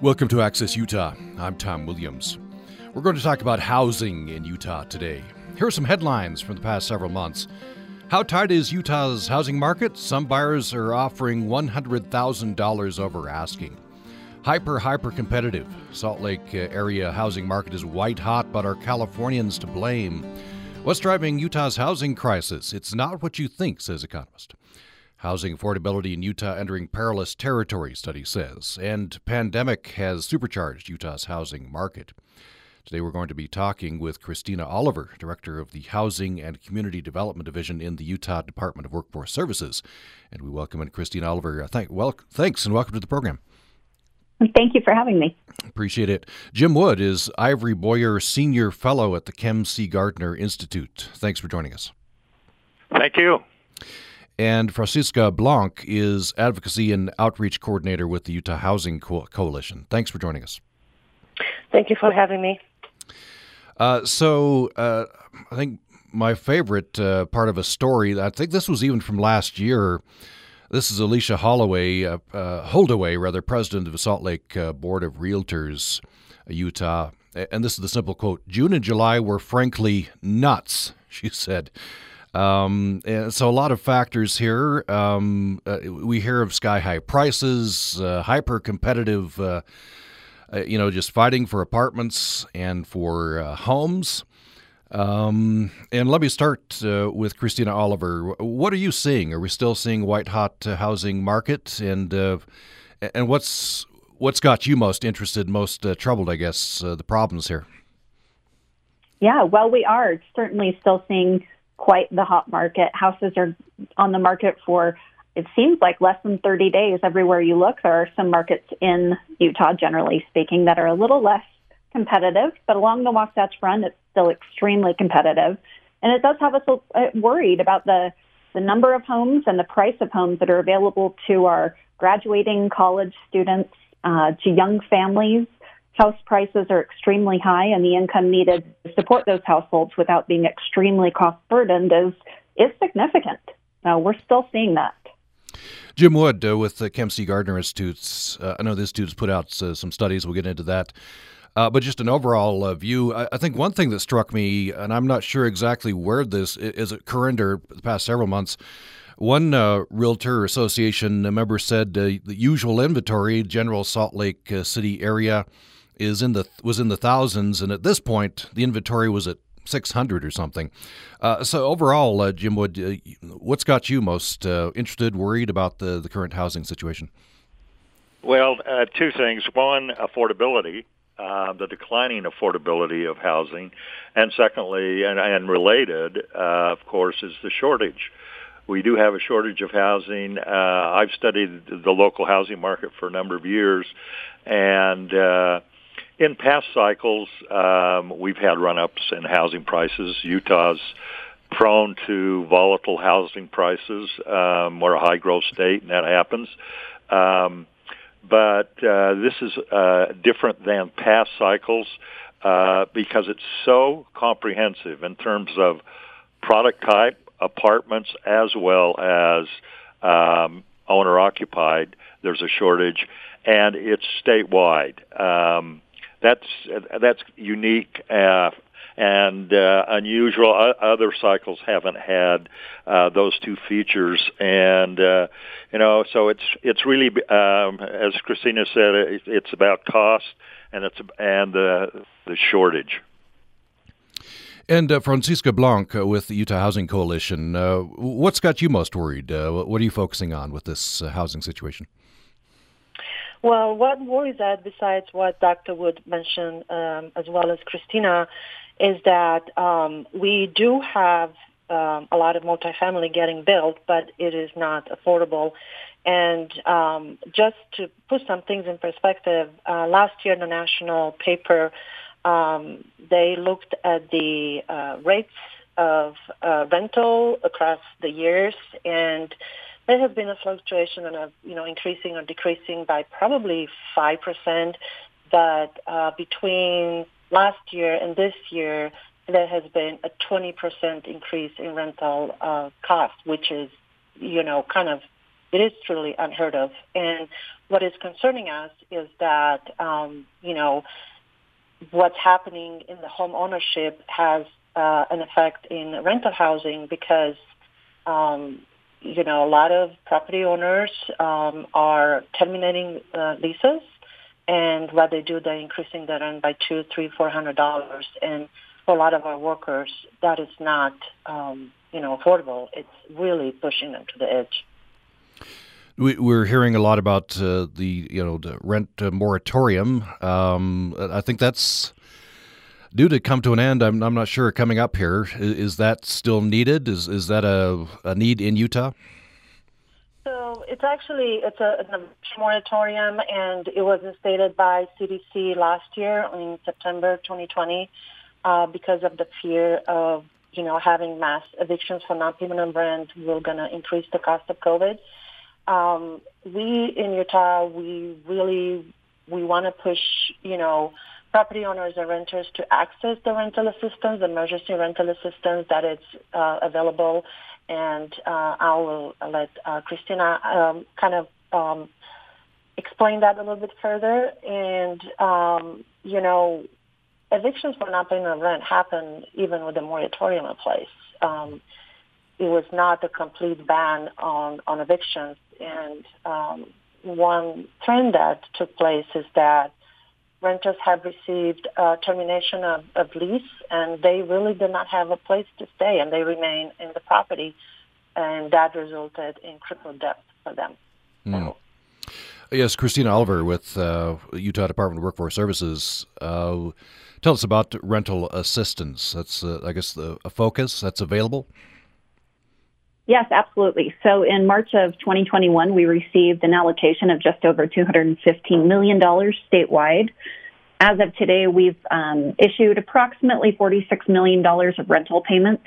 Welcome to Access Utah. I'm Tom Williams. We're going to talk about housing in Utah today. Here are some headlines from the past several months. How tight is Utah's housing market? Some buyers are offering $100,000 over asking. Hyper, hyper competitive. Salt Lake uh, area housing market is white hot, but are Californians to blame? What's driving Utah's housing crisis? It's not what you think, says economist. Housing affordability in Utah entering perilous territory, study says, and pandemic has supercharged Utah's housing market. Today we're going to be talking with Christina Oliver, Director of the Housing and Community Development Division in the Utah Department of Workforce Services. And we welcome in Christina Oliver. Uh, thank, well, thanks and welcome to the program. Thank you for having me. Appreciate it. Jim Wood is Ivory Boyer Senior Fellow at the Kem C. Gardner Institute. Thanks for joining us. Thank you. And Francisca Blanc is Advocacy and Outreach Coordinator with the Utah Housing Co- Coalition. Thanks for joining us. Thank you for having me. Uh, so, uh, I think my favorite uh, part of a story, I think this was even from last year. This is Alicia Holloway, uh, uh, Holdaway, rather, president of the Salt Lake uh, Board of Realtors, Utah. And this is the simple quote June and July were frankly nuts, she said. Um, and so a lot of factors here. Um, uh, we hear of sky high prices, uh, hyper competitive, uh, uh, you know, just fighting for apartments and for uh, homes. Um, and let me start uh, with Christina Oliver. What are you seeing? Are we still seeing white hot housing market? And and what's what's got you most interested, most troubled? I guess the problems here. Yeah, well, we are certainly still seeing quite the hot market. Houses are on the market for it seems like less than 30 days everywhere you look. There are some markets in Utah, generally speaking, that are a little less competitive, but along the Wasatch Front, it's still extremely competitive. And it does have us worried about the, the number of homes and the price of homes that are available to our graduating college students, uh, to young families, house prices are extremely high and the income needed to support those households without being extremely cost burdened is is significant. Now we're still seeing that. Jim Wood uh, with the Kem C. Gardner Institutes. Uh, I know the institute's put out uh, some studies. We'll get into that. Uh, but just an overall uh, view, I, I, think one thing that struck me, and I'm not sure exactly where this is, current or the past several months. One uh, realtor association member said the usual inventory, general Salt Lake City area, is in the was in the thousands, and at this point, the inventory was at 600 or something. Uh, so overall, uh, Jim Wood, uh, what's got you most uh, interested, worried about the the current housing situation? Well, uh, two things. One, affordability. Uh, the declining affordability of housing, and secondly, and, and related, of course, is the shortage. We do have a shortage of housing. I've studied the local housing market for a number of years, and in past cycles, um, we've had run-ups in housing prices. Utah's prone to volatile housing prices. Um, we're a high-growth state, and that happens. Um, but uh, this is uh, different than past cycles uh, because it's so comprehensive in terms of product type, apartments, as well as um, owner-occupied. There's a shortage, and it's statewide. Um, that's that's unique uh, and uh, unusual. Other cycles haven't had uh, those two features, and uh, you know, so it's it's really um, as Christina said, it's about cost and it's and the the shortage. And uh, Francisca Blanc with the Utah Housing Coalition, uh, what's got you most worried? Uh, what are you focusing on with this uh, housing situation? Well, what worries us, besides what Dr. Wood mentioned, um, as well as Christina, is that um, we do have um, a lot of multifamily getting built, but it is not affordable. And um, just to put some things in perspective, uh, last year in the national paper, um, they looked at the uh, rates of uh, rental across the years and there has been a fluctuation and a you know increasing or decreasing by probably five percent, but uh, between last year and this year, there has been a twenty percent increase in rental uh, costs, which is you know kind of it is truly unheard of. And what is concerning us is that, um, you know, what's happening in the home ownership has uh, an effect in rental housing because, um, you know, a lot of property owners um, are terminating uh, leases, and what they do, they're increasing their rent by two, three, four hundred dollars, and for a lot of our workers, that is not, um, you know, affordable. It's really pushing them to the edge. We, are hearing a lot about uh, the you know the rent uh, moratorium. Um, I think that's due to come to an end. I'm, I'm not sure coming up here. Is, is that still needed? Is is that a, a need in Utah? So it's actually it's a, a moratorium, and it was instated by CDC last year in September 2020 uh, because of the fear of you know having mass evictions for non-payment of rent. Going to increase the cost of COVID um, we in Utah, we really we want to push, you know, property owners and renters to access the rental assistance, the emergency rental assistance that is uh, available. And uh, I will let uh, Christina um, kind of um, explain that a little bit further. And um, you know, evictions for not paying the rent happen even with the moratorium in place. Um, it was not a complete ban on, on evictions. And um, one trend that took place is that renters have received uh, termination of, of lease and they really did not have a place to stay and they remain in the property and that resulted in crippled debt for them. Mm. Yes, Christina Oliver with uh, Utah Department of Workforce Services. Uh, tell us about rental assistance. That's, uh, I guess, the, a focus that's available. Yes, absolutely. So in March of 2021, we received an allocation of just over $215 million statewide. As of today, we've um, issued approximately $46 million of rental payments.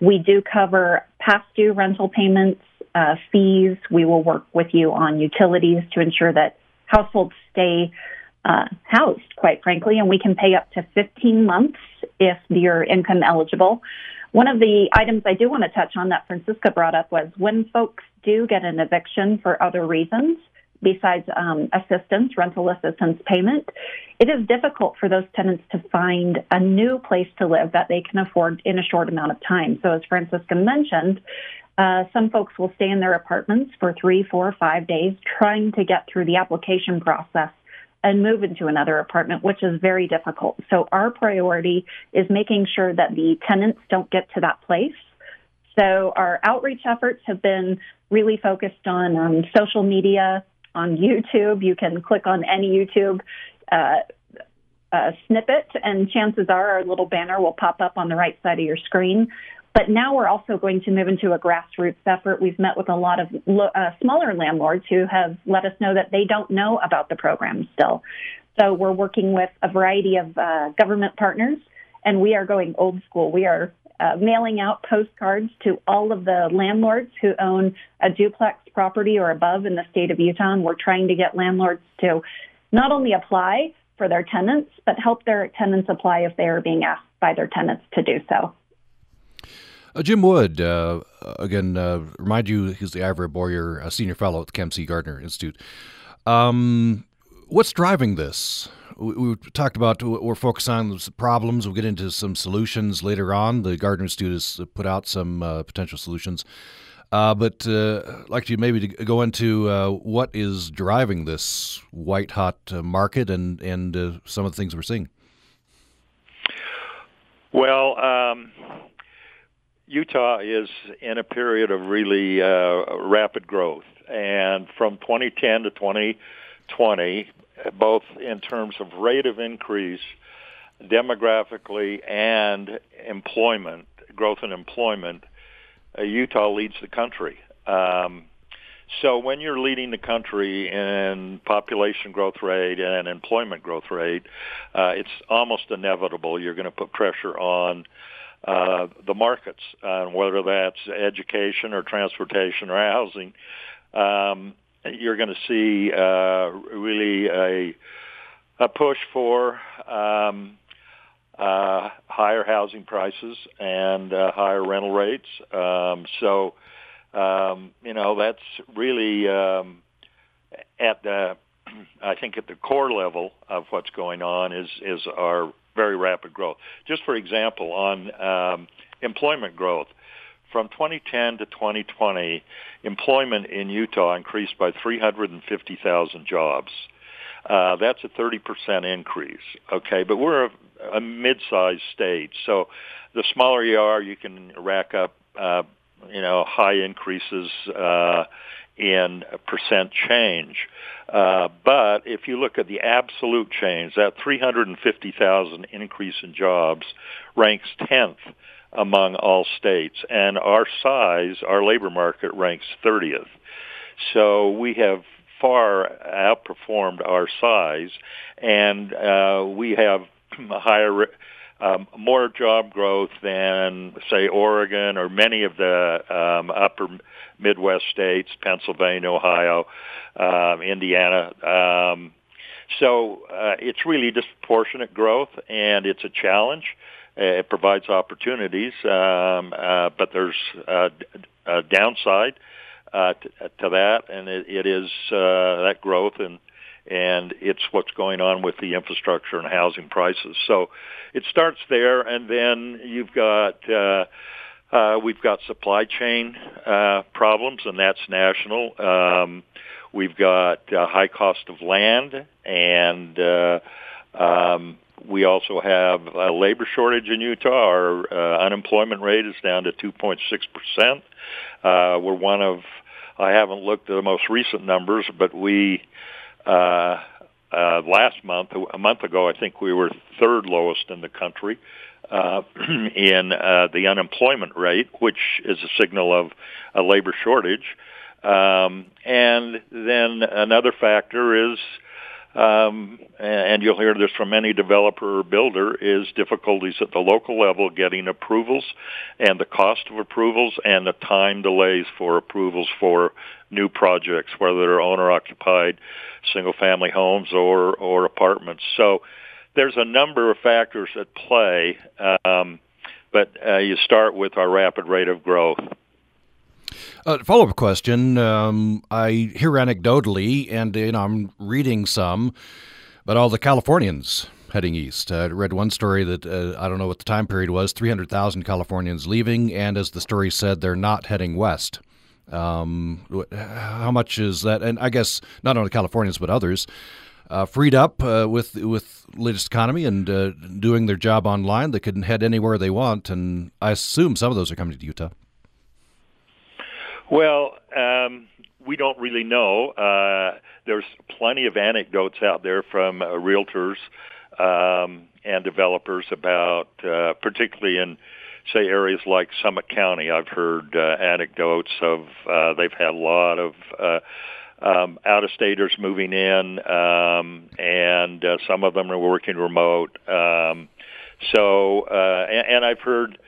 We do cover past due rental payments, uh, fees. We will work with you on utilities to ensure that households stay uh, housed, quite frankly, and we can pay up to 15 months if you're income eligible. One of the items I do want to touch on that Francisca brought up was when folks do get an eviction for other reasons besides um, assistance, rental assistance payment, it is difficult for those tenants to find a new place to live that they can afford in a short amount of time. So, as Francisca mentioned, uh, some folks will stay in their apartments for three, four, five days trying to get through the application process and move into another apartment, which is very difficult. So our priority is making sure that the tenants don't get to that place. So our outreach efforts have been really focused on um, social media, on YouTube. You can click on any YouTube uh, uh, snippet, and chances are our little banner will pop up on the right side of your screen. But now we're also going to move into a grassroots effort. We've met with a lot of uh, smaller landlords who have let us know that they don't know about the program still. So we're working with a variety of uh, government partners, and we are going old school. We are uh, mailing out postcards to all of the landlords who own a duplex property or above in the state of Utah. And we're trying to get landlords to not only apply for their tenants, but help their tenants apply if they are being asked by their tenants to do so. Uh, Jim Wood, uh, again, uh, remind you, he's the Ivory Boyer Senior Fellow at the Kem C. Gardner Institute. Um, what's driving this? We, we, talked about we're focused on the problems. We'll get into some solutions later on. The Gardner Institute has put out some uh, potential solutions. Uh, but uh, I'd like you maybe to go into what is driving this white hot market and and some of the things we're seeing. Well, um, Utah is in a period of really uh, rapid growth, and from 2010 to 2020, both in terms of rate of increase, demographically, and employment growth in employment, uh, Utah leads the country. Um, so when you're leading the country in population growth rate and employment growth rate, uh, it's almost inevitable you're going to put pressure on uh, the markets, uh, whether that's education or transportation or housing. Um, you're going to see uh, really a, a push for um, uh, higher housing prices and uh, higher rental rates. Um, so um, you know, that's really um, at the, I think at the core level of what's going on is is our very rapid growth. Just for example, on um, employment growth, from 2010 to 2020, employment in Utah increased by 350,000 jobs. Uh, that's a 30% increase. Okay, but we're a, a mid-sized state, so the smaller you are, you can rack up, uh, you know, high increases uh, in percent change. Uh, but if you look at the absolute change, that 350,000 increase in jobs ranks 10th among all states, and our size, our labor market ranks 30th. So we have far outperformed our size, and uh, we have a higher, um, more job growth than, say, Oregon or many of the um, upper Midwest states, Pennsylvania, Ohio, um, Indiana. Um, so uh, it's really disproportionate growth, and it's a challenge. It provides opportunities, um, uh, but there's a, a downside uh, to, to that, and it, it is uh, that growth and and it's what's going on with the infrastructure and housing prices. So it starts there, and then you've got uh, uh, we've got supply chain uh, problems, and that's national. Um, we've got uh, high cost of land, and uh, um, we also have a labor shortage in Utah. Our uh, unemployment rate is down to 2.6 percent. Uh, we're one of I haven't looked at the most recent numbers, but we uh, uh, last month, a month ago, I think we were third lowest in the country uh, in uh, the unemployment rate, which is a signal of a labor shortage. Um, and then another factor is um, and you'll hear this from any developer or builder, is difficulties at the local level getting approvals and the cost of approvals and the time delays for approvals for new projects, whether they're owner-occupied single-family homes or, or apartments. So there's a number of factors at play, um, but uh, you start with our rapid rate of growth. Uh, follow up question. Um, I hear anecdotally, and you know, I'm reading some, but all the Californians heading east. I read one story that uh, I don't know what the time period was 300,000 Californians leaving, and as the story said, they're not heading west. Um, how much is that? And I guess not only Californians, but others. Uh, freed up uh, with with latest economy and uh, doing their job online, they can head anywhere they want. And I assume some of those are coming to Utah. Well, um, we don't really know. Uh, there's plenty of anecdotes out there from uh, realtors um, and developers about, uh, particularly in, say, areas like Summit County. I've heard uh, anecdotes of uh, they've had a lot of uh, um, out-of-staters moving in, um, and uh, some of them are working remote. Um, so, uh, and, and I've heard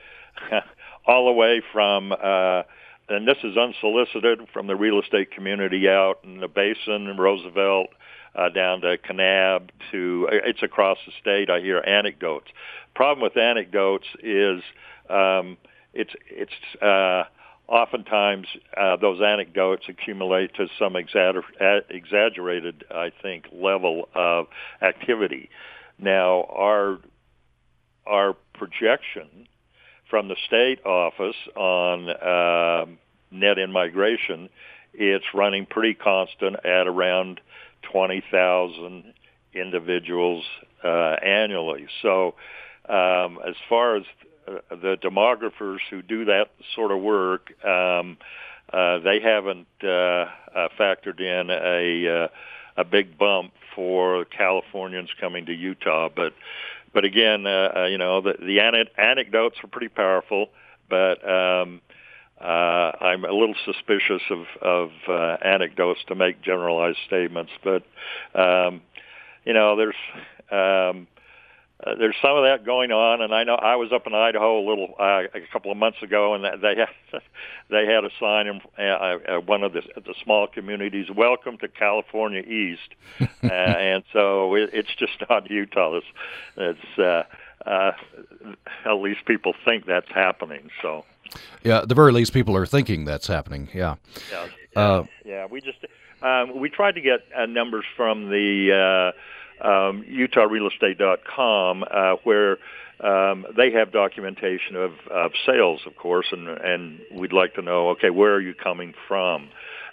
all the way from. Uh, and this is unsolicited from the real estate community out in the basin in Roosevelt uh, down to Kanab to it's across the state. I hear anecdotes. Problem with anecdotes is um, it's it's uh, oftentimes uh, those anecdotes accumulate to some exagger- exaggerated, I think, level of activity. Now our our projection from the state office on uh, net in it's running pretty constant at around 20,000 individuals uh, annually. So um, as far as uh, the demographers who do that sort of work, um, uh, they haven't uh, uh, factored in a a big bump for Californians coming to Utah, but but again, uh, uh, you know, the, the anecdotes are pretty powerful, but um, uh, I'm a little suspicious of, of uh, anecdotes to make generalized statements. But um, you know, there's um, uh, there's some of that going on, and I know I was up in Idaho a little uh, a couple of months ago, and they had they had a sign in uh, uh, one of the, the small communities, "Welcome to California East," uh, and so it, it's just not Utah. It's, it's uh, uh, at least people think that's happening. So Yeah, at the very least, people are thinking that's happening. Yeah. Yeah. Uh, yeah. We just um, we tried to get uh, numbers from the uh, um, UtahRealEstate.com uh, where um, they have documentation of, of sales, of course, and and we'd like to know, okay, where are you coming from,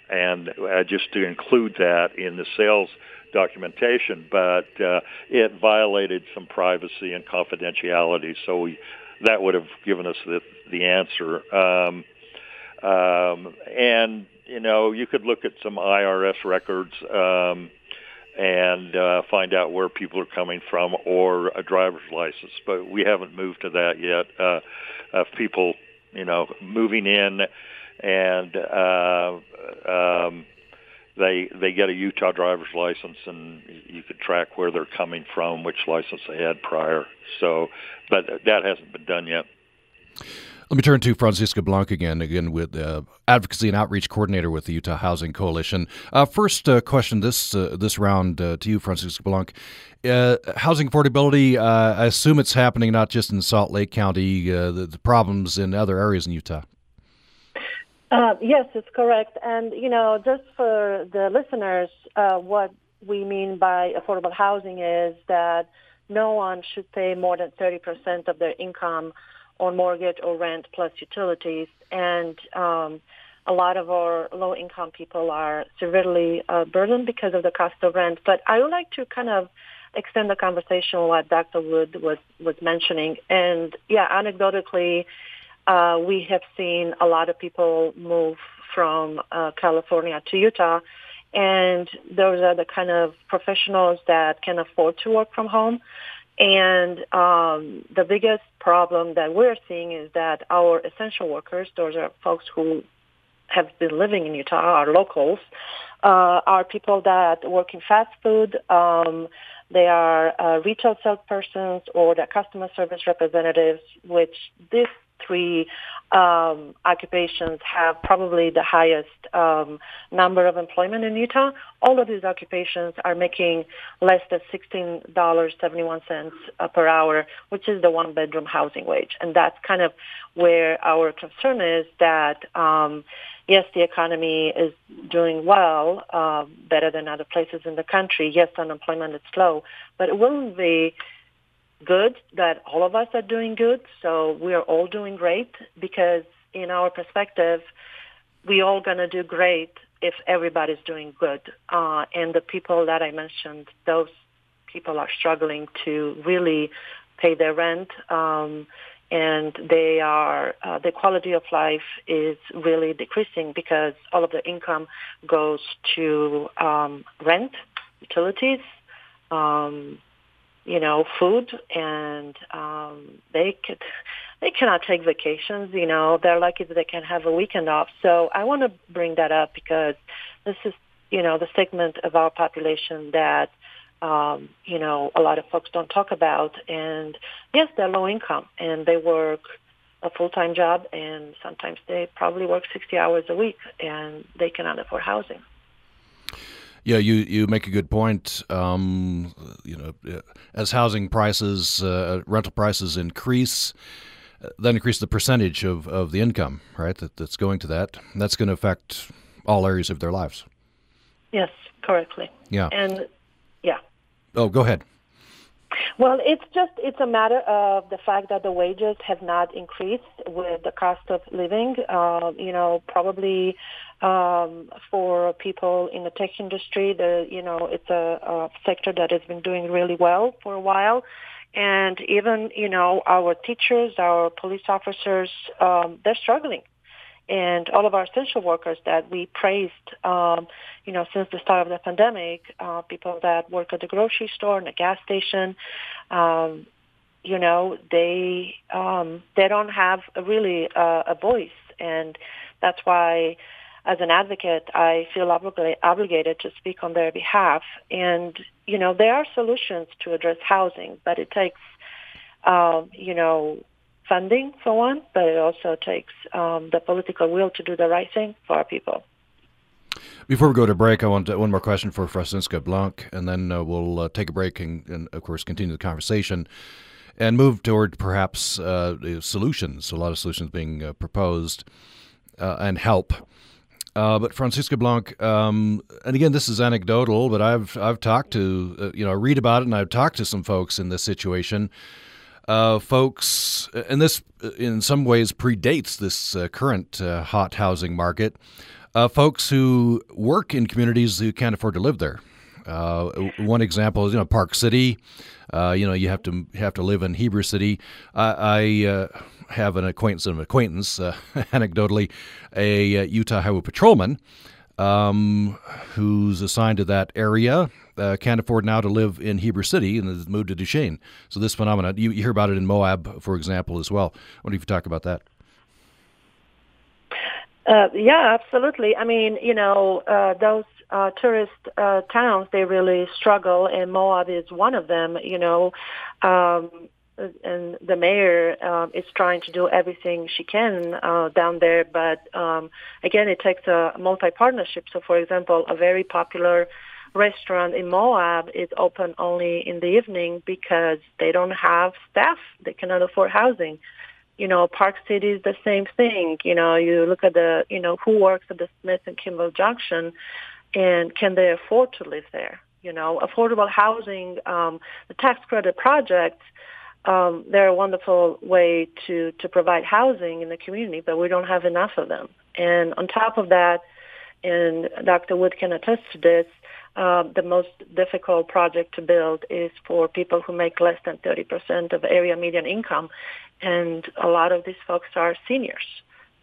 and uh, just to include that in the sales documentation, but uh, it violated some privacy and confidentiality, so we that would have given us the the answer. Um, um, and you know, you could look at some IRS records. Um, and uh, find out where people are coming from or a driver's license. But we haven't moved to that yet. Uh, of people, you know, moving in and uh, um, they they get a Utah driver's license, and you could track where they're coming from, which license they had prior. So, but that hasn't been done yet. Let me turn to Francisca Blanc again, again with uh, advocacy and outreach coordinator with the Utah Housing Coalition. Uh, first uh, question this uh, this round uh, to you, Francisca Blanc. Uh, housing affordability, I assume it's happening not just in Salt Lake County, the, the, problems in other areas in Utah. yes, it's correct. And, you know, just for the listeners, what we mean by affordable housing is that no one should pay more than 30% of their income on mortgage or rent plus utilities. And um, a lot of our low income people are severely uh, burdened because of the cost of rent. But I would like to kind of extend the conversation what Dr. Wood was, was mentioning. And yeah, anecdotally, uh, we have seen a lot of people move from uh, California to Utah. And those are the kind of professionals that can afford to work from home. And um, the biggest problem that we're seeing is that our essential workers, those are folks who have been living in Utah, are locals, uh, are people that work in fast food. Um, they are uh, retail salespersons or the customer service representatives, which this three um, occupations have probably the highest um, number of employment in Utah. All of these occupations are making less than $16.71 per hour, which is the one-bedroom housing wage. And that's kind of where our concern is that, um, yes, the economy is doing well, uh, better than other places in the country. Yes, unemployment is low, but it won't be good that all of us are doing good. So we are all doing great because in our perspective, we all going to do great if everybody's doing good. Uh, and the people that I mentioned, those people are struggling to really pay their rent. Um, and they are uh, the quality of life is really decreasing because all of the income goes to um, rent, utilities, um, you know, food, and um, they could they cannot take vacations. You know, they're lucky that they can have a weekend off. So I want to bring that up because this is you know the segment of our population that um, you know a lot of folks don't talk about. And yes, they're low income and they work a full-time job and sometimes they probably work 60 hours a week and they cannot afford housing. Yeah, you, you make a good point. Um, you know, as housing prices, uh, rental prices increase, uh, then increase the percentage of, of the income, right? That that's going to that. That's going to affect all areas of their lives. Yes, correctly. Yeah. And yeah. Oh, go ahead. Well, it's just it's a matter of the fact that the wages have not increased with the cost of living. Uh, you know, probably um, for people in the tech industry, the you know it's a, a sector that has been doing really well for a while. And even, you know, our teachers, our police officers, um, they're struggling and all of our essential workers that we praised, um, you know, since the start of the pandemic, uh, people that work at the grocery store and the gas station, um, you know, they um, they don't have a really uh, a voice, and that's why, as an advocate, I feel oblig- obligated to speak on their behalf. And you know, there are solutions to address housing, but it takes, um, you know, funding for one, but it also takes um, the political will to do the right thing for our people. Before we go to break, I want one more question for Francisca Blanc, and then uh, we'll uh, take a break and, and, of course, continue the conversation. and move toward perhaps uh, solutions. A lot of solutions being uh, proposed uh, and help. Uh, but Francisca Blanc, um, and again, this is anecdotal, but I've I've talked to you know read about it, and I've talked to some folks in this situation. Uh, folks, and this in some ways predates this current hot housing market. folks who work in communities who can't afford to live there. one example is you know Park City. Uh, you know, you have to have to live in Heber City. I, I uh, have an acquaintance an acquaintance, uh, anecdotally, a uh, Utah Highway patrolman um, who's assigned to that area. Uh, can't afford now to live in Heber City and has moved to Duchesne. So this phenomenon, you, you hear about it in Moab, for example, as well. What do you talk about that? Uh, yeah, absolutely. I mean, you know, uh, those uh, tourist uh, towns they really struggle, and Moab is one of them. You know, um, and the mayor um, is trying to do everything she can uh, down there. But um, again, it takes a multi-partnership. So, for example, a very popular restaurant in Moab is open only in the evening because they don't have staff. They cannot afford housing. You know, Park City is the same thing. You know, you look at the, you know, who works at the Smith and Kimball Junction and can they afford to live there? You know, affordable housing, um, the tax credit projects, um, they're a wonderful way to, to provide housing in the community, but we don't have enough of them. And on top of that, and Dr. Wood can attest to this, uh, the most difficult project to build is for people who make less than 30% of area median income. And a lot of these folks are seniors.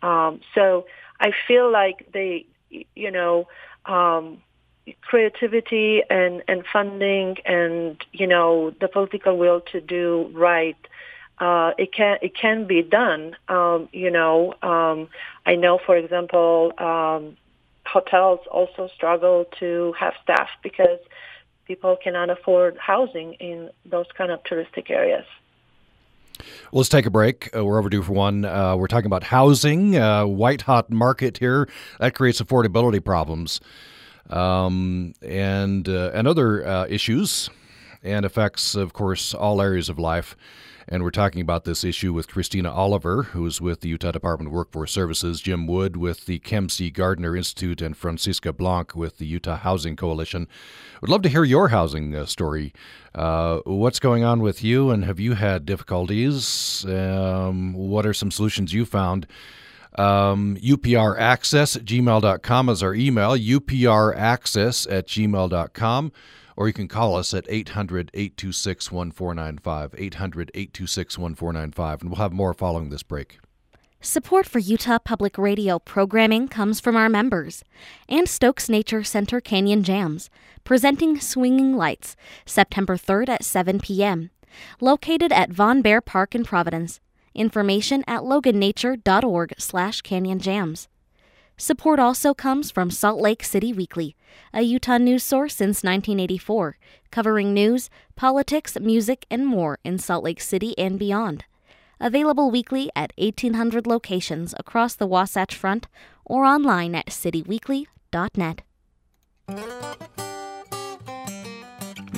Um, so I feel like they, you know, um, creativity and, and funding and, you know, the political will to do right, uh, it can it can be done. Um, you know, um, I know, for example, um, hotels also struggle to have staff because people cannot afford housing in those kind of touristic areas. Well, let's take a break. Uh, we're overdue for one. Uh, we're talking about housing, uh, white hot market here that creates affordability problems um, and uh, and other uh, issues, and affects, of course, all areas of life. And we're talking about this issue with Christina Oliver, who's with the Utah Department of Workforce Services, Jim Wood with the Kem C. Gardner Institute, and Francisca Blanc with the Utah Housing Coalition. Would love to hear your housing uh, story. Uh, what's going on with you, and have you had difficulties? Um, what are some solutions you found? Um, UPR access at gmail.com is our email, upraccess at gmail.com, or you can call us at 800 826 1495. 800 826 1495, and we'll have more following this break. Support for Utah Public Radio programming comes from our members and Stokes Nature Center Canyon Jams, presenting Swinging Lights, September 3rd at 7 p.m., located at Von Bear Park in Providence. Information at logannature.org slash canyonjams. Support also comes from Salt Lake City Weekly, a Utah news source since 1984, covering news, politics, music, and more in Salt Lake City and beyond. Available weekly at 1,800 locations across the Wasatch Front or online at cityweekly.net.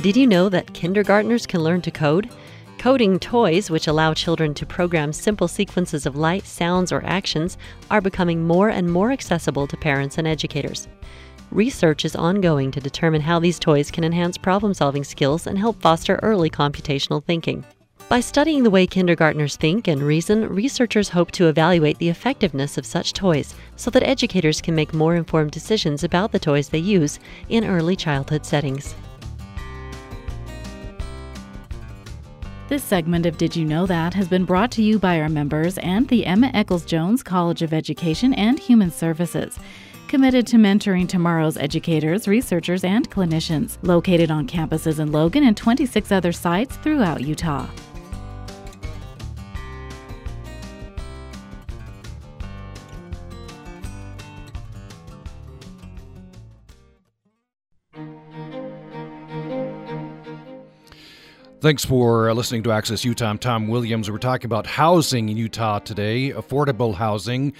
Did you know that kindergartners can learn to code? Coding toys, which allow children to program simple sequences of light, sounds, or actions, are becoming more and more accessible to parents and educators. Research is ongoing to determine how these toys can enhance problem solving skills and help foster early computational thinking. By studying the way kindergartners think and reason, researchers hope to evaluate the effectiveness of such toys so that educators can make more informed decisions about the toys they use in early childhood settings. This segment of Did You Know That has been brought to you by our members and the Emma Eccles Jones College of Education and Human Services. Committed to mentoring tomorrow's educators, researchers, and clinicians, located on campuses in Logan and 26 other sites throughout Utah. Thanks for uh, listening to Access Utah. I'm Tom Williams. We're talking about housing in Utah today, affordable housing,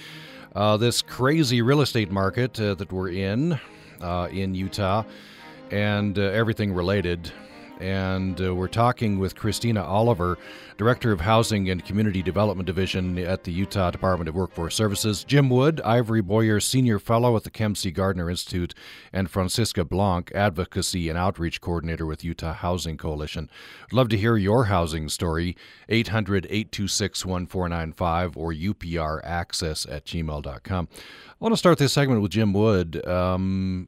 uh, this crazy real estate market uh, that we're in uh, in Utah, and uh, everything related. And uh, we're talking with Christina Oliver, Director of Housing and Community Development Division at the Utah Department of Workforce Services, Jim Wood, Ivory Boyer Senior Fellow at the Kem C. Gardner Institute, and Francisca Blanc, Advocacy and Outreach Coordinator with Utah Housing Coalition. I'd love to hear your housing story, 800 826 1495 or upraccess at gmail.com. I want to start this segment with Jim Wood. Um,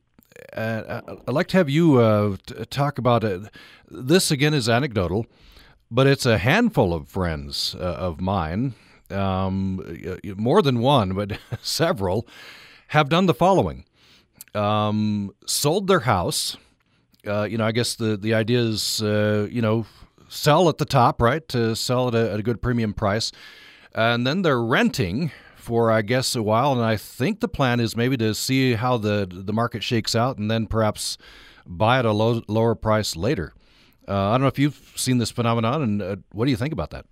uh, I'd like to have you uh, talk about it. This again is anecdotal, but it's a handful of friends uh, of mine, um, more than one, but several, have done the following: um, sold their house. Uh, you know, I guess the the idea is, uh, you know, sell at the top, right? To sell at a, at a good premium price, and then they're renting for I guess a while, and I think the plan is maybe to see how the the market shakes out, and then perhaps buy at a low, lower price later. Uh, I don't know if you've seen this phenomenon, and uh, what do you think about that?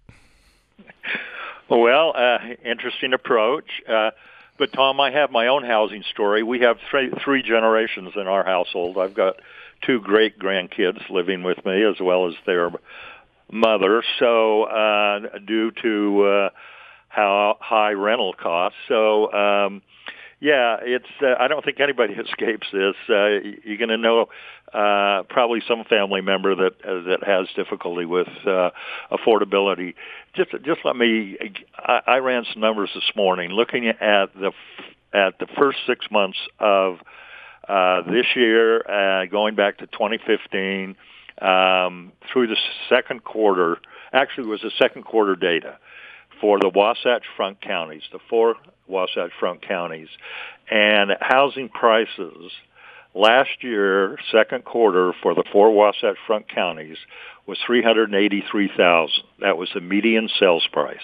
Well, uh, interesting approach. Uh, but Tom, I have my own housing story. We have three, three generations in our household. I've got two great grandkids living with me, as well as their mother. So, uh, due to uh, how high rental costs. So, um, yeah, it's. Uh, I don't think anybody escapes this. Uh, you're going to know uh, probably some family member that uh, that has difficulty with uh, affordability. Just just let me. I, I ran some numbers this morning, looking at the at the first six months of uh, this year, uh, going back to 2015 um, through the second quarter. Actually, it was the second quarter data for the Wasatch Front counties, the four Wasatch Front counties, and housing prices last year, second quarter for the four Wasatch Front counties was 383,000. That was the median sales price.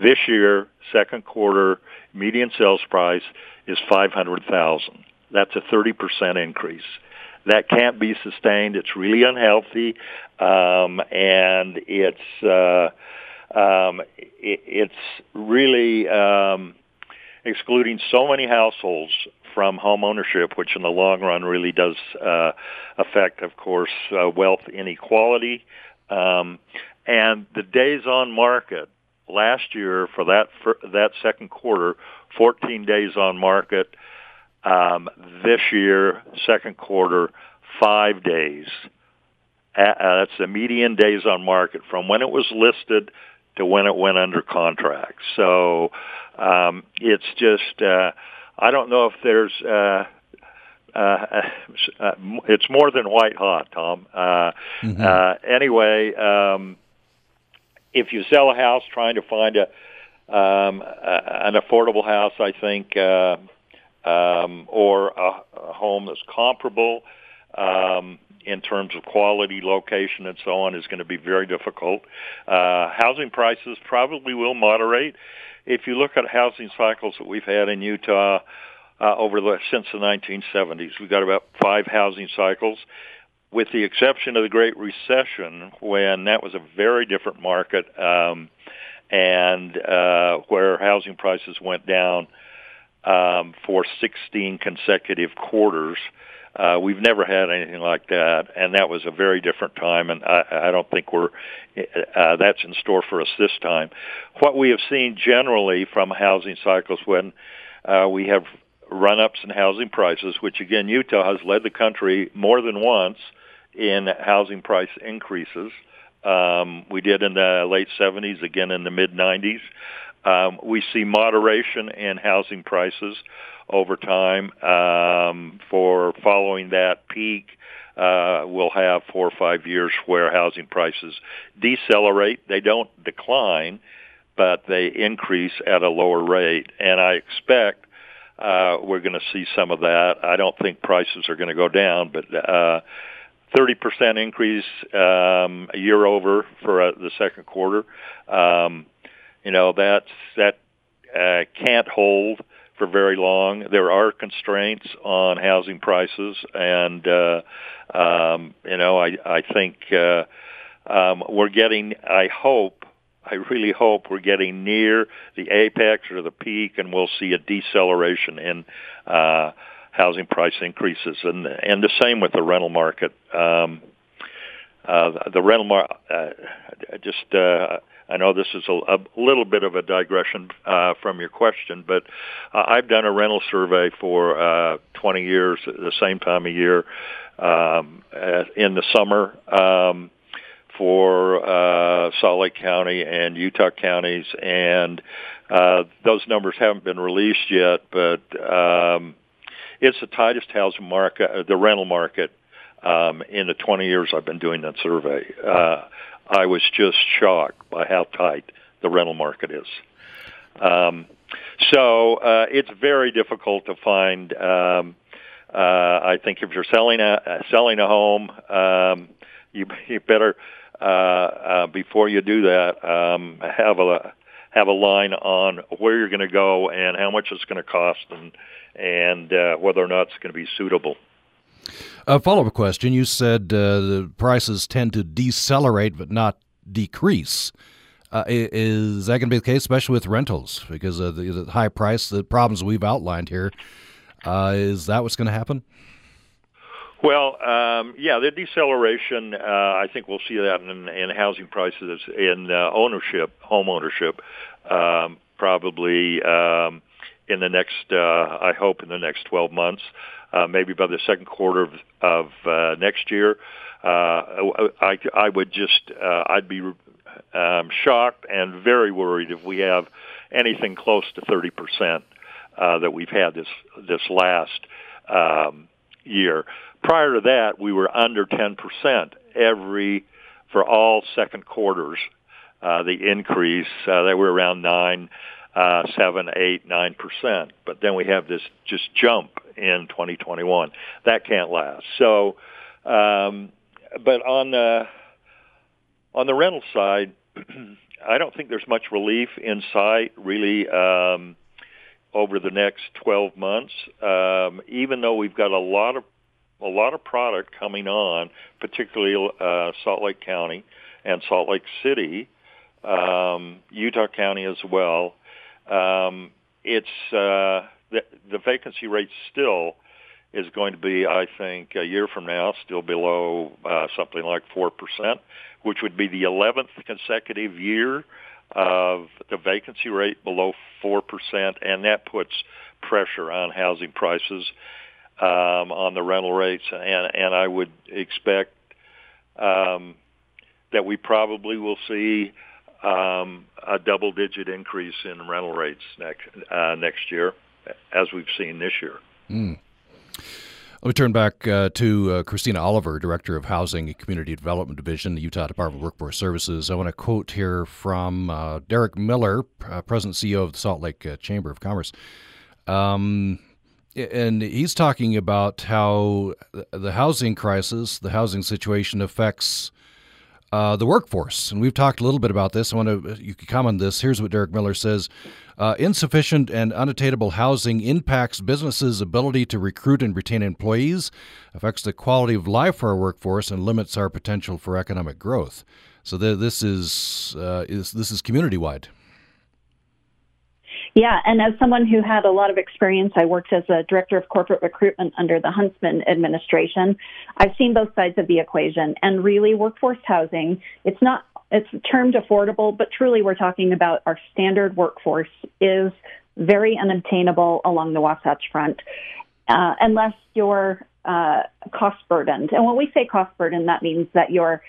This year, second quarter median sales price is 500,000. That's a 30% increase. That can't be sustained. It's really unhealthy, um, and it's uh, um, it, it's really um, excluding so many households from home ownership, which in the long run really does uh, affect, of course, uh, wealth inequality. Um, and the days on market last year for that for that second quarter, 14 days on market. Um, this year, second quarter, five days. Uh, that's the median days on market from when it was listed to when it went under contract. So um, it's just uh, I don't know if there's. Uh, uh, uh, it's more than white hot, Tom. Uh, mm-hmm. uh, anyway, um, if you sell a house trying to find a, um, a an affordable house, I think, uh, um, or a, a home that's comparable, um, in terms of quality, location, and so on is going to be very difficult. Uh, housing prices probably will moderate. If you look at housing cycles that we've had in Utah uh, over the since the 1970s, we've got about five housing cycles. With the exception of the Great Recession, when that was a very different market, um, and uh, where housing prices went down um, for 16 consecutive quarters, uh, we've never had anything like that, and that was a very different time, and I, I don't think we're uh, that's in store for us this time. What we have seen generally from housing cycles when uh, we have run-ups in housing prices, which again Utah has led the country more than once in housing price increases. Um, we did in the late 70s, again in the mid 90s. Um, we see moderation in housing prices over time. Um, for following that peak, uh, we'll have four or five years where housing prices decelerate. They don't decline, but they increase at a lower rate. And I expect uh, we're going to see some of that. I don't think prices are going to go down, but uh, 30% increase um, a year over for uh, the second quarter. Um, you know that's that uh, can't hold for very long. There are constraints on housing prices, and uh, um, you know, I I think uh, um, we're getting. I hope. I really hope we're getting near the apex or the peak, and we'll see a deceleration in uh, housing price increases, and and the same with the rental market. Um, uh, the rental market. Uh, just uh, I know this is a, a little bit of a digression uh, from your question, but uh, I've done a rental survey for uh, 20 years at the same time of year um, in the summer. Um, for uh, Salt Lake County and Utah counties, and uh, those numbers haven't been released yet. But um, it's the tightest housing market, uh, the rental market, um, in the 20 years I've been doing that survey. Uh, I was just shocked by how tight the rental market is. Um, so uh, it's very difficult to find. Um, uh, I think if you're selling a uh, selling a home, um, you you better uh, uh, before you do that um, have a have a line on where you're going to go and how much it's going to cost and and uh, whether or not it's going to be suitable. A follow up question You said uh, the prices tend to decelerate but not decrease. Uh, is that going to be the case, especially with rentals? Because of the, high price, the problems we've outlined here, uh, is that what's going to happen? Well, um, yeah, the deceleration. Uh, I think we'll see that in, in housing prices, in uh, ownership, home ownership, um, probably um, in the next. Uh, I hope in the next 12 months uh, maybe by the second quarter of, of uh, next year. Uh, I, I would just, uh, I'd be um, shocked and very worried if we have anything close to 30 percent uh, that we've had this this last um, year. Prior to that, we were under 10 percent every for all second quarters. Uh, the increase uh, they were around nine uh, seven, eight, nine percent. But then we have this just jump in 2021. That can't last. So, um, but on the on the rental side, I don't think there's much relief in sight really um, over the next 12 months. Um, even though we've got a lot of a lot of product coming on, particularly uh, Salt Lake County and Salt Lake City, um, Utah County as well um, it's uh, the, the vacancy rate still is going to be, I think, a year from now, still below uh, something like four percent, which would be the 11th consecutive year of the vacancy rate below four percent, and that puts pressure on housing prices, um, on the rental rates, and and I would expect um, that we probably will see um, a double-digit increase in rental rates next uh, next year, as we've seen this year. Mm. Let me turn back uh, to uh, Christina Oliver, Director of Housing and Community Development Division, the Utah Department of Workforce Services. I want to quote here from uh, Derek Miller, uh, President CEO of the Salt Lake uh, Chamber of Commerce. Um, and he's talking about how the housing crisis, the housing situation affects uh, the workforce. And we've talked a little bit about this. I want to you can comment on this. Here's what Derek Miller says: uh, Insufficient and unattainable housing impacts businesses' ability to recruit and retain employees, affects the quality of life for our workforce, and limits our potential for economic growth. So this is, uh, is this is community wide. Yeah, and as someone who had a lot of experience, I worked as a director of corporate recruitment under the Huntsman administration. I've seen both sides of the equation, and really, workforce housing, it's not it's termed affordable, but truly, we're talking about our standard workforce is very unobtainable along the Wasatch Front, uh, unless you're uh, cost burdened. And when we say cost burdened, that means that your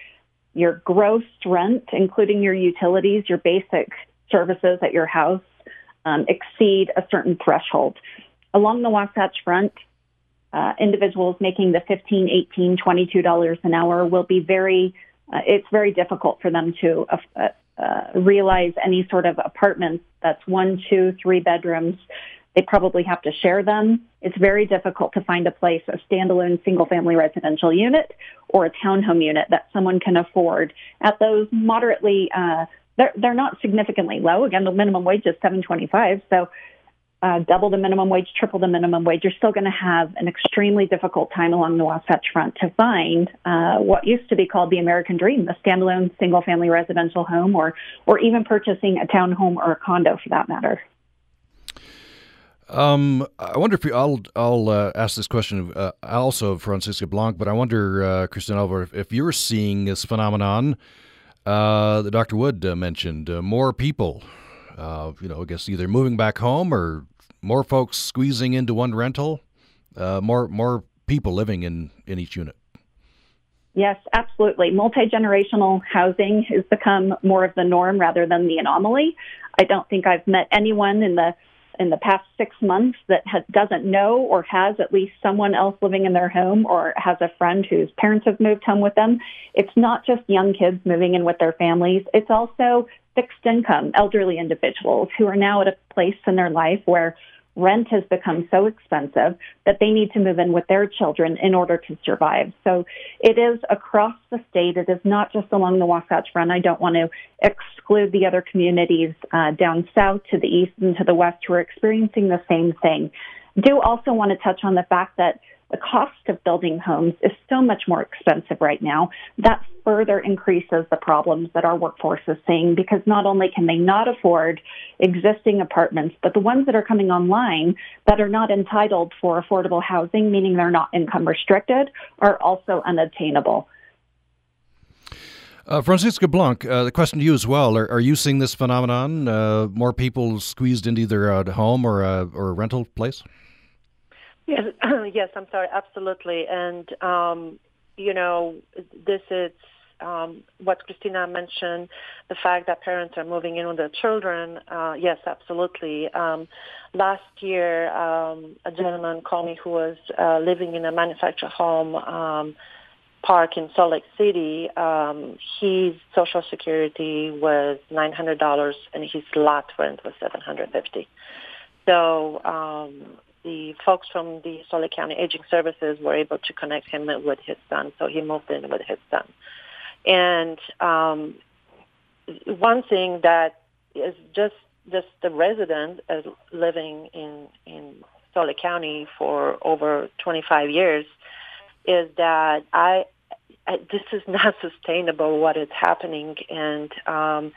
your gross rent, including your utilities, your basic services at your house um, exceed a certain threshold. Along the Wasatch Front, uh, individuals making the 15, 18, 22 dollars an hour will be very. Uh, it's very difficult for them to uh, uh, realize any sort of apartments that's one, two, three bedrooms. They probably have to share them. It's very difficult to find a place, a standalone single family residential unit or a townhome unit that someone can afford at those moderately uh, they're they're not significantly low. Again, the minimum wage is seven twenty five, so uh, double the minimum wage, triple the minimum wage, you're still going to have an extremely difficult time along the Wasatch Front to find uh, what used to be called the American dream, the standalone single family residential home, or or even purchasing a townhome or a condo for that matter. Um, I wonder if you, I'll I'll uh, ask this question uh, also of Francisca Blanc, but I wonder, uh, Christina Oliver, if, if you're seeing this phenomenon uh, that Dr. Wood uh, mentioned, uh, more people, uh, you know, I guess either moving back home or more folks squeezing into one rental, uh, more more people living in in each unit. Yes, absolutely. Multi generational housing has become more of the norm rather than the anomaly. I don't think I've met anyone in the in the past six months that has, doesn't know or has at least someone else living in their home or has a friend whose parents have moved home with them. It's not just young kids moving in with their families. It's also fixed income elderly individuals who are now at a place in their life where rent has become so expensive that they need to move in with their children in order to survive. So it is across the state. It is not just along the Wasatch Front. I don't want to exclude the other communities uh, down south to the east and to the west who are experiencing the same thing. Do also want to touch on the fact that the cost of building homes is so much more expensive right now. That further increases the problems that our workforce is seeing because not only can they not afford existing apartments, but the ones that are coming online that are not entitled for affordable housing, meaning they're not income restricted, are also unattainable. Uh, Francisca Blanc, uh, the question to you as well. Are, are you seeing this phenomenon? Uh, more people squeezed into either a home or a, or a rental place? Yes, yes, I'm sorry, absolutely. And, um, you know, this is um, what Christina mentioned, the fact that parents are moving in with their children. Uh, yes, absolutely. Um, last year, um, a gentleman called me who was uh, living in a manufactured home um, park in Salt Lake City. Um, his Social Security was $900 and his lot rent was 750 So um, the folks from the Lake County Aging Services were able to connect him with his son, so he moved in with his son. And um, one thing that is just just the resident living in in Lake County for over 25 years is that I, I this is not sustainable what is happening and um,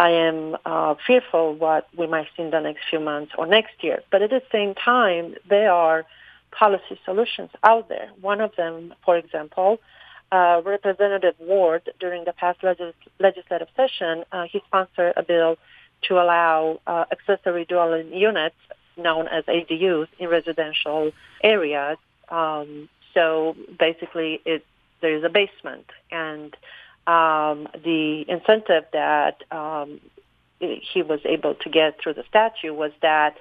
I am uh, fearful what we might see in the next few months or next year. But at the same time, there are policy solutions out there. One of them, for example, uh, Representative Ward, during the past legis- legislative session, uh, he sponsored a bill to allow uh, accessory dwelling units, known as ADUs, in residential areas. Um, so basically, it, there is a basement, and um, the incentive that um, he was able to get through the statute was that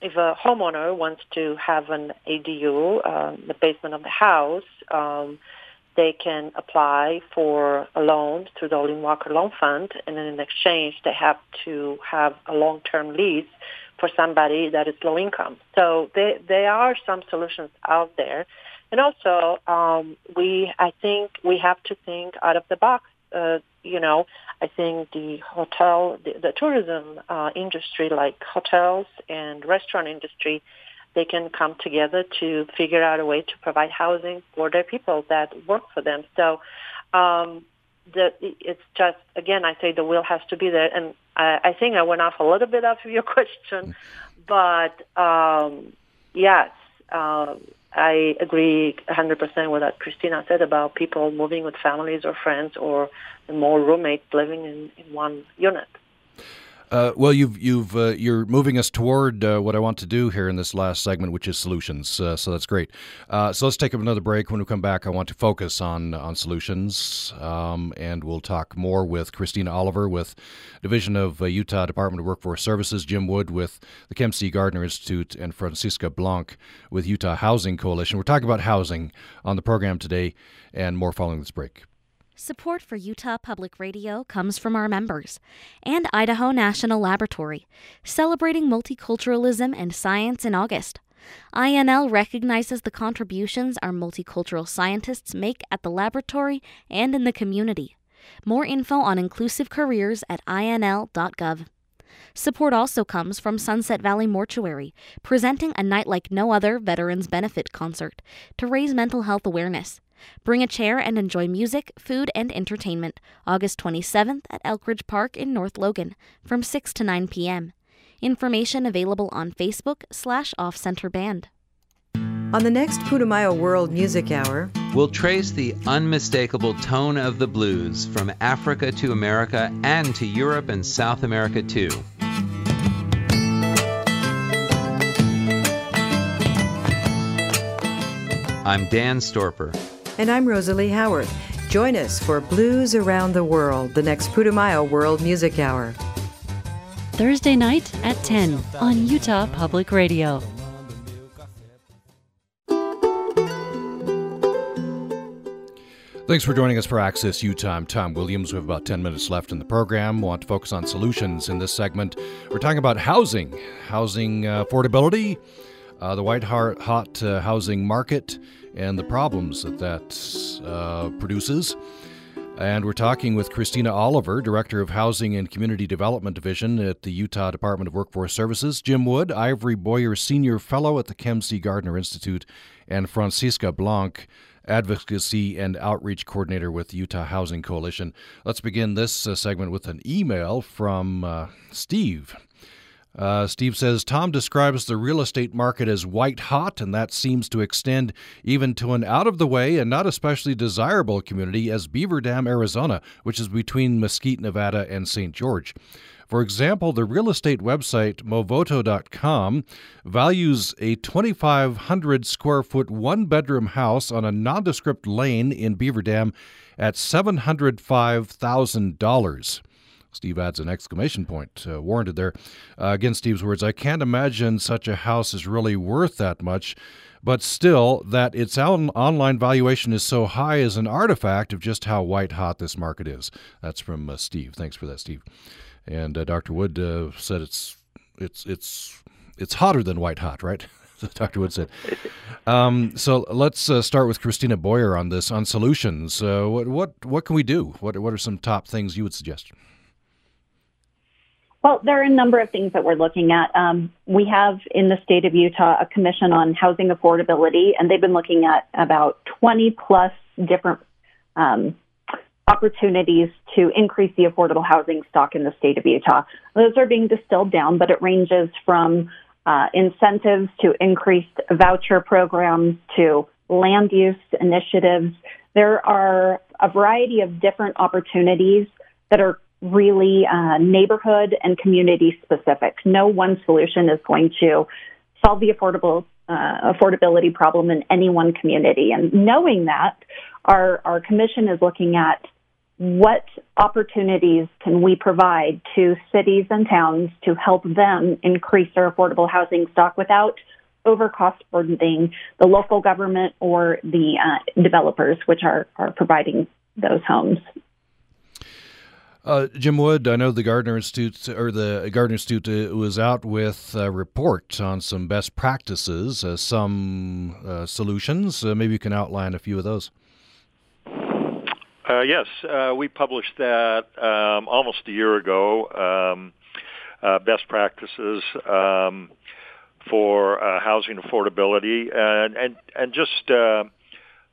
if a homeowner wants to have an ADU, um, the basement of the house, um, they can apply for a loan through the Olene Walker Loan Fund, and then in exchange, they have to have a long-term lease for somebody that is low income. So there, there are some solutions out there. And also, um, we I think we have to think out of the box. Uh, you know, I think the hotel, the, the tourism uh, industry, like hotels and restaurant industry, they can come together to figure out a way to provide housing for their people that work for them. So, um, the, it's just again, I say the will has to be there, and I, I think I went off a little bit of your question, but um, yes. Um, I agree 100% with what Christina said about people moving with families or friends or more roommates living in, in one unit. Uh, well, you've you've uh, you're moving us toward uh, what I want to do here in this last segment, which is solutions. Uh, so that's great. Uh, so let's take another break. When we come back, I want to focus on on solutions, um, and we'll talk more with Christina Oliver with Division of uh, Utah Department of Workforce Services, Jim Wood with the Kem C. Gardner Institute, and Francisca Blanc with Utah Housing Coalition. We're talking about housing on the program today, and more following this break. Support for Utah Public Radio comes from our members and Idaho National Laboratory, celebrating multiculturalism and science in August. INL recognizes the contributions our multicultural scientists make at the laboratory and in the community. More info on inclusive careers at inl.gov. Support also comes from Sunset Valley Mortuary, presenting a night like no other Veterans Benefit concert to raise mental health awareness. Bring a chair and enjoy music, food, and entertainment August 27th at Elkridge Park in North Logan from 6 to 9 p.m. Information available on Facebook slash Off Center Band. On the next Putumayo World Music Hour, we'll trace the unmistakable tone of the blues from Africa to America and to Europe and South America too. I'm Dan Storper. And I'm Rosalie Howard. Join us for Blues Around the World, the next Putumayo World Music Hour. Thursday night at 10 on Utah Public Radio. Thanks for joining us for Access Utah. I'm Tom Williams. We have about 10 minutes left in the program. We want to focus on solutions in this segment. We're talking about housing, housing uh, affordability, uh, the white hot uh, housing market, and the problems that that uh, produces. And we're talking with Christina Oliver, Director of Housing and Community Development Division at the Utah Department of Workforce Services, Jim Wood, Ivory Boyer Senior Fellow at the Kem C. Gardner Institute, and Francisca Blanc, Advocacy and Outreach Coordinator with Utah Housing Coalition. Let's begin this uh, segment with an email from uh, Steve. Uh, Steve says Tom describes the real estate market as white hot, and that seems to extend even to an out of the way and not especially desirable community as Beaver Dam, Arizona, which is between Mesquite, Nevada, and St. George. For example, the real estate website movoto.com values a 2,500 square foot one bedroom house on a nondescript lane in Beaver Dam at $705,000. Steve adds an exclamation point, uh, warranted there. Uh, again, Steve's words I can't imagine such a house is really worth that much, but still, that its on- online valuation is so high is an artifact of just how white hot this market is. That's from uh, Steve. Thanks for that, Steve. And uh, Dr. Wood uh, said it's it's it's it's hotter than white hot, right? Dr. Wood said. Um, so let's uh, start with Christina Boyer on this on solutions. Uh, what what what can we do? What what are some top things you would suggest? Well, there are a number of things that we're looking at. Um, we have in the state of Utah a commission on housing affordability, and they've been looking at about 20 plus different um, opportunities to increase the affordable housing stock in the state of Utah. Those are being distilled down, but it ranges from uh, incentives to increased voucher programs to land use initiatives. There are a variety of different opportunities that are really uh, neighborhood and community specific. No one solution is going to solve the affordable uh, affordability problem in any one community. And knowing that, our our commission is looking at what opportunities can we provide to cities and towns to help them increase their affordable housing stock without overcost burdening the local government or the uh, developers, which are, are providing those homes. Uh, Jim Wood, I know the Gardner Institute or the Gardner Institute uh, was out with a report on some best practices, uh, some uh, solutions. Uh, maybe you can outline a few of those. Uh, yes, we published that um, almost a year ago. Um, best practices um, for housing affordability, and and and just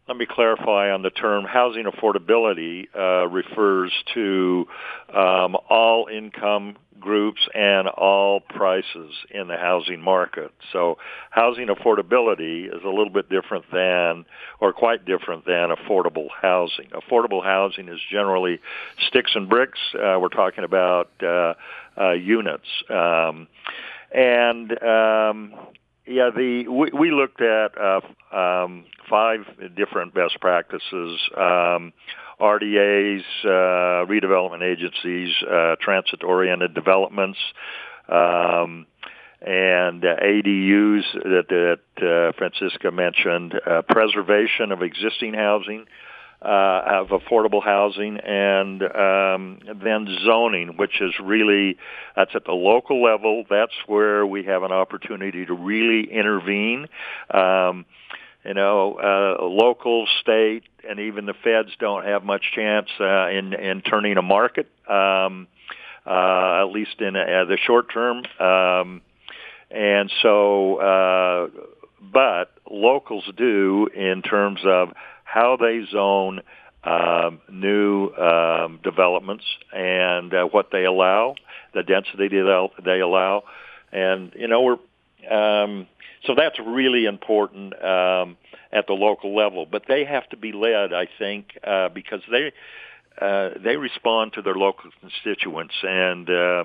let me clarify on the term housing affordability uh, refers to um, all income groups and all prices in the housing market. So housing affordability is a little bit different than, or quite different than affordable housing. Affordable housing is generally sticks and bricks. Uh, we're talking about uh, uh, units. Um, and um, yeah, the we, we looked at uh, um, five different best practices. Um, RDAs, uh, redevelopment agencies, uh, transit-oriented developments, um, and uh, ADUs that, that uh, Francisca mentioned, uh, preservation of existing housing, uh, of affordable housing, and um, then zoning, which is really that's at the local level. That's where we have an opportunity to really intervene. Um, you know, uh, local, state, and even the feds don't have much chance uh, in in turning a market, um, uh, at least in uh, the short term. Um, and so, uh, but locals do in terms of how they zone um, new um, developments and uh, what they allow, the density they allow and you know we're um, so that's really important um, at the local level. But they have to be led, I think, uh, because they uh, they respond to their local constituents, and uh,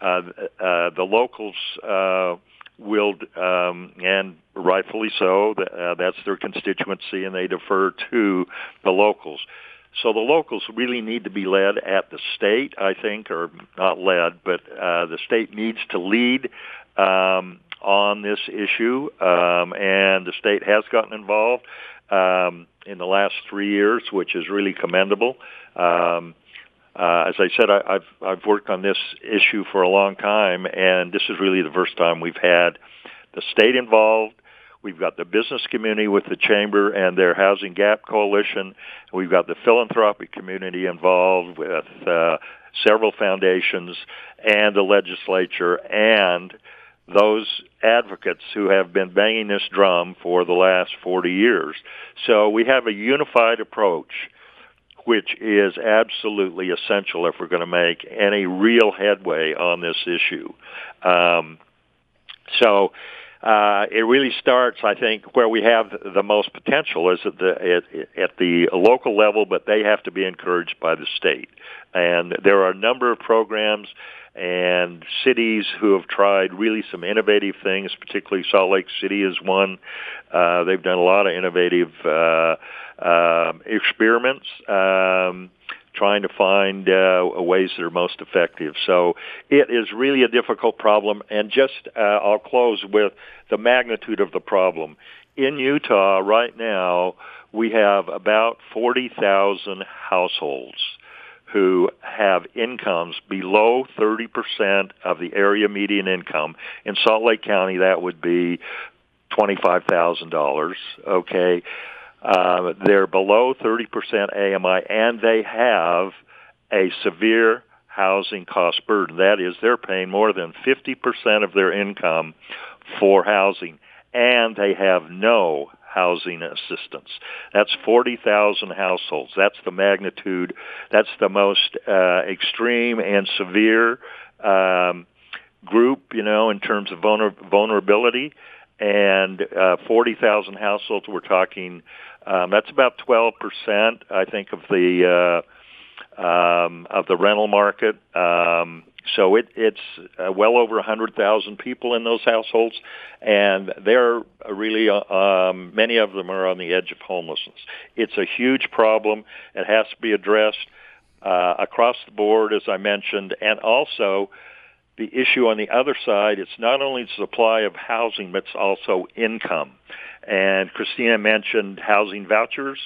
uh, uh, the locals uh, will, um, and rightfully so, uh, that's their constituency, and they defer to the locals. So the locals really need to be led at the state, I think, or not led, but uh, the state needs to lead um, on this issue, um, and the state has gotten involved um, in the last three years, which is really commendable. Um, uh, as I said, I, I've I've worked on this issue for a long time, and this is really the first time we've had the state involved. We've got the business community with the chamber and their housing gap coalition. We've got the philanthropic community involved with uh, several foundations and the legislature and those advocates who have been banging this drum for the last 40 years. So we have a unified approach which is absolutely essential if we're going to make any real headway on this issue. Um, so uh, it really starts, I think, where we have the most potential is at the at, at the local level, but they have to be encouraged by the state. And there are a number of programs and cities who have tried really some innovative things, particularly Salt Lake City is one. Uh, they've done a lot of innovative uh, uh, experiments. Um, trying to find uh, ways that are most effective. So it is really a difficult problem. And just uh, I'll close with the magnitude of the problem. In Utah right now, we have about 40,000 households who have incomes below 30% of the area median income. In Salt Lake County, that would be $25,000, okay? Uh, they're below 30% AMI, and they have a severe housing cost burden. That is, they're paying more than 50% of their income for housing, and they have no housing assistance. That's 40,000 households. That's the magnitude. That's the most uh, extreme and severe um, group, you know, in terms of vulner- vulnerability. And uh, 40,000 households, we're talking, um, that's about 12%, I think, of the uh, um, of the rental market. Um, so it, it's uh, well over 100,000 people in those households, and they're really, uh, um, many of them are on the edge of homelessness. It's a huge problem. It has to be addressed uh, across the board, as I mentioned, and also the issue on the other side, it's not only the supply of housing, but it's also income. And Christina mentioned housing vouchers.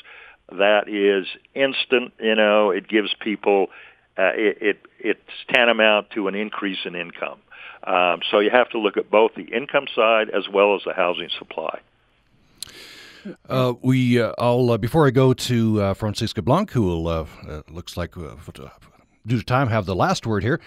That is instant, you know, it gives people uh, it, it, it's tantamount to an increase in income. Um, so you have to look at both the income side as well as the housing supply. Uh, we, uh, I'll uh, before I go to uh, Francisca Blanc, who will uh, looks like due to time have the last word here.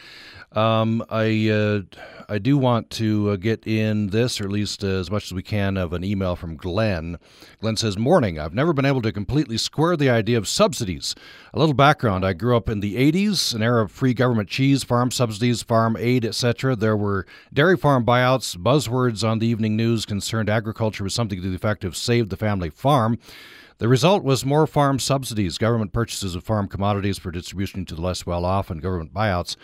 Um, I uh, I do want to uh, get in this, or at least uh, as much as we can, of an email from Glenn. Glenn says, "Morning. I've never been able to completely square the idea of subsidies. A little background: I grew up in the '80s, an era of free government cheese, farm subsidies, farm aid, etc. There were dairy farm buyouts. Buzzwords on the evening news concerned agriculture was something to the effect of save the family farm." The result was more farm subsidies, government purchases of farm commodities for distribution to the less well off, and government buyouts.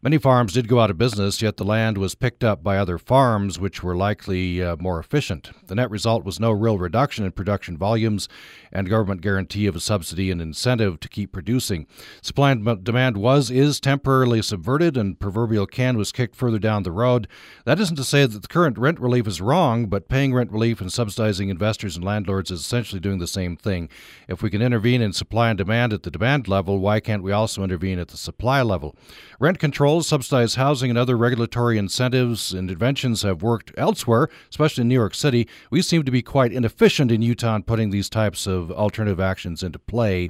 Many farms did go out of business, yet the land was picked up by other farms, which were likely uh, more efficient. The net result was no real reduction in production volumes and government guarantee of a subsidy and incentive to keep producing. Supply and demand was, is temporarily subverted, and proverbial can was kicked further down the road. That isn't to say that the current rent relief is wrong, but paying rent relief and subsidizing investors and landlords is essentially doing the same thing. If we can intervene in supply and demand at the demand level, why can't we also intervene at the supply level? Rent controls, subsidized housing, and other regulatory incentives and interventions have worked elsewhere, especially in New York City. We seem to be quite inefficient in Utah in putting these types of alternative actions into play.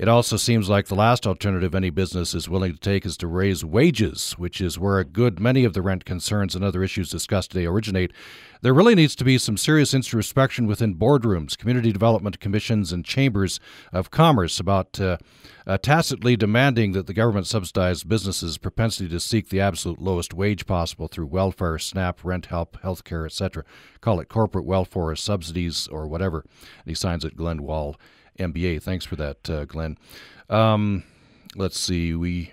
It also seems like the last alternative any business is willing to take is to raise wages, which is where a good many of the rent concerns and other issues discussed today originate. There really needs to be some serious introspection within boardrooms, community development commissions, and chambers of commerce about uh, uh, tacitly demanding that the government subsidize businesses' propensity to seek the absolute lowest wage possible through welfare, SNAP, rent help, health care, etc. Call it corporate welfare subsidies or whatever. And he signs it Glenn Wall, MBA. Thanks for that, uh, Glenn. Um, let's see. We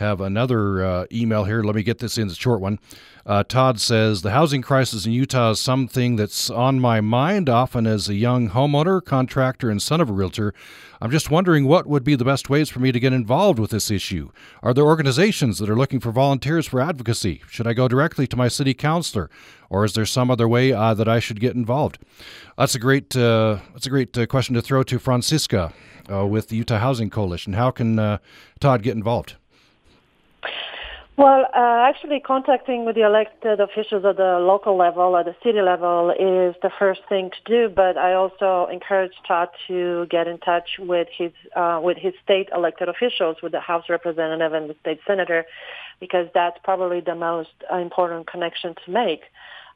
have another uh, email here. Let me get this in, the short one. Uh, Todd says the housing crisis in Utah is something that's on my mind often as a young homeowner, contractor, and son of a realtor. I'm just wondering what would be the best ways for me to get involved with this issue. Are there organizations that are looking for volunteers for advocacy? Should I go directly to my city councilor, or is there some other way uh, that I should get involved? That's a great uh, that's a great uh, question to throw to Francisca uh, with the Utah Housing Coalition. How can Todd get involved? Well, uh, actually, contacting with the elected officials at the local level, at the city level, is the first thing to do. But I also encourage Todd to get in touch with his uh, with his state elected officials, with the House representative and the state senator, because that's probably the most important connection to make.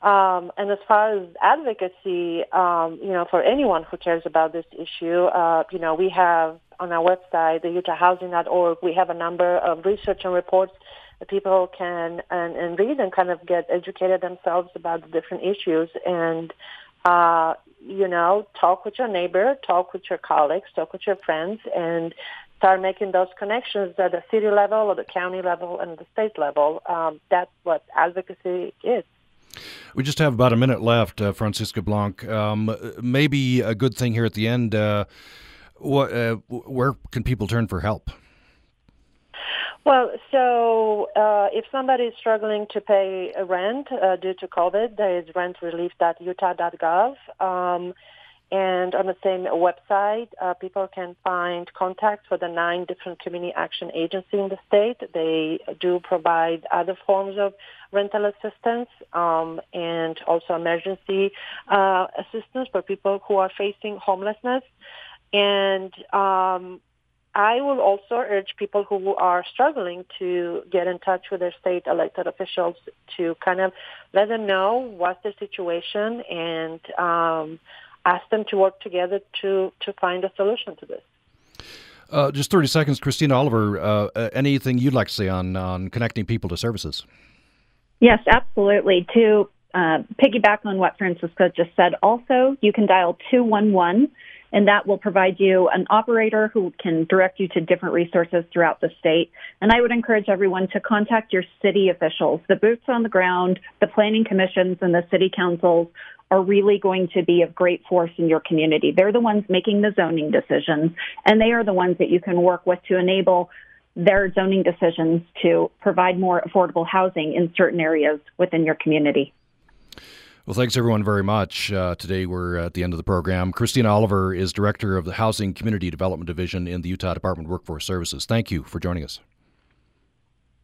Um, and as far as advocacy, um, you know, for anyone who cares about this issue, uh, you know, we have on our website, the UtahHousing.org, we have a number of research and reports people can and, and read and kind of get educated themselves about the different issues and uh, you know talk with your neighbor, talk with your colleagues, talk with your friends, and start making those connections at the city level or the county level and the state level. Um, that's what advocacy is. We just have about a minute left, uh, Francisca Blanc. Um, maybe a good thing here at the end. Uh, what, uh, where can people turn for help? Well, so uh, if somebody is struggling to pay rent uh, due to COVID, there is rentrelief.utah.gov. Um, and on the same website, uh, people can find contacts for the nine different community action agencies in the state. They do provide other forms of rental assistance um, and also emergency uh, assistance for people who are facing homelessness. And um, I will also urge people who are struggling to get in touch with their state elected officials to kind of let them know what's the situation and um, ask them to work together to, to find a solution to this. Uh, just 30 seconds, Christina Oliver. Uh, uh, anything you'd like to say on, on connecting people to services? Yes, absolutely. To uh, piggyback on what Francisco just said, also, you can dial 211 and that will provide you an operator who can direct you to different resources throughout the state. And I would encourage everyone to contact your city officials. The boots on the ground, the planning commissions, and the city councils are really going to be of great force in your community. They're the ones making the zoning decisions, and they are the ones that you can work with to enable their zoning decisions to provide more affordable housing in certain areas within your community. Well, thanks everyone very much. Uh, today we're at the end of the program. Christina Oliver is director of the Housing Community Development Division in the Utah Department of Workforce Services. Thank you for joining us.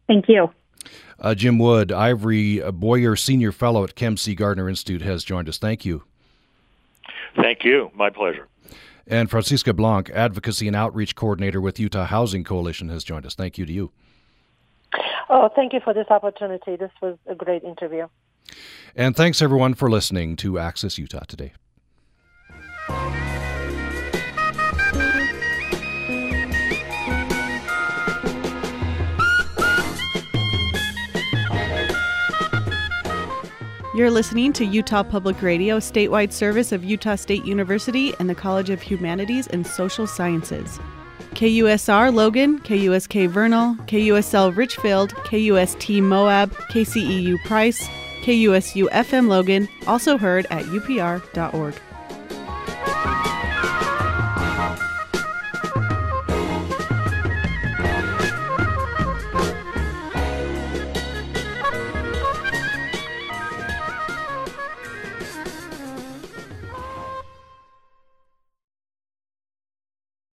Thank you. Uh, Jim Wood, Ivory Boyer Senior Fellow at Kem C. Gardner Institute, has joined us. Thank you. Thank you. My pleasure. And Francisca Blanc, Advocacy and Outreach Coordinator with Utah Housing Coalition, has joined us. Thank you to you. Oh, thank you for this opportunity. This was a great interview. And thanks everyone for listening to Access Utah today. You're listening to Utah Public Radio, statewide service of Utah State University and the College of Humanities and Social Sciences. KUSR Logan, KUSK Vernal, KUSL Richfield, KUST Moab, KCEU Price, KUSU FM Logan, also heard at upr.org.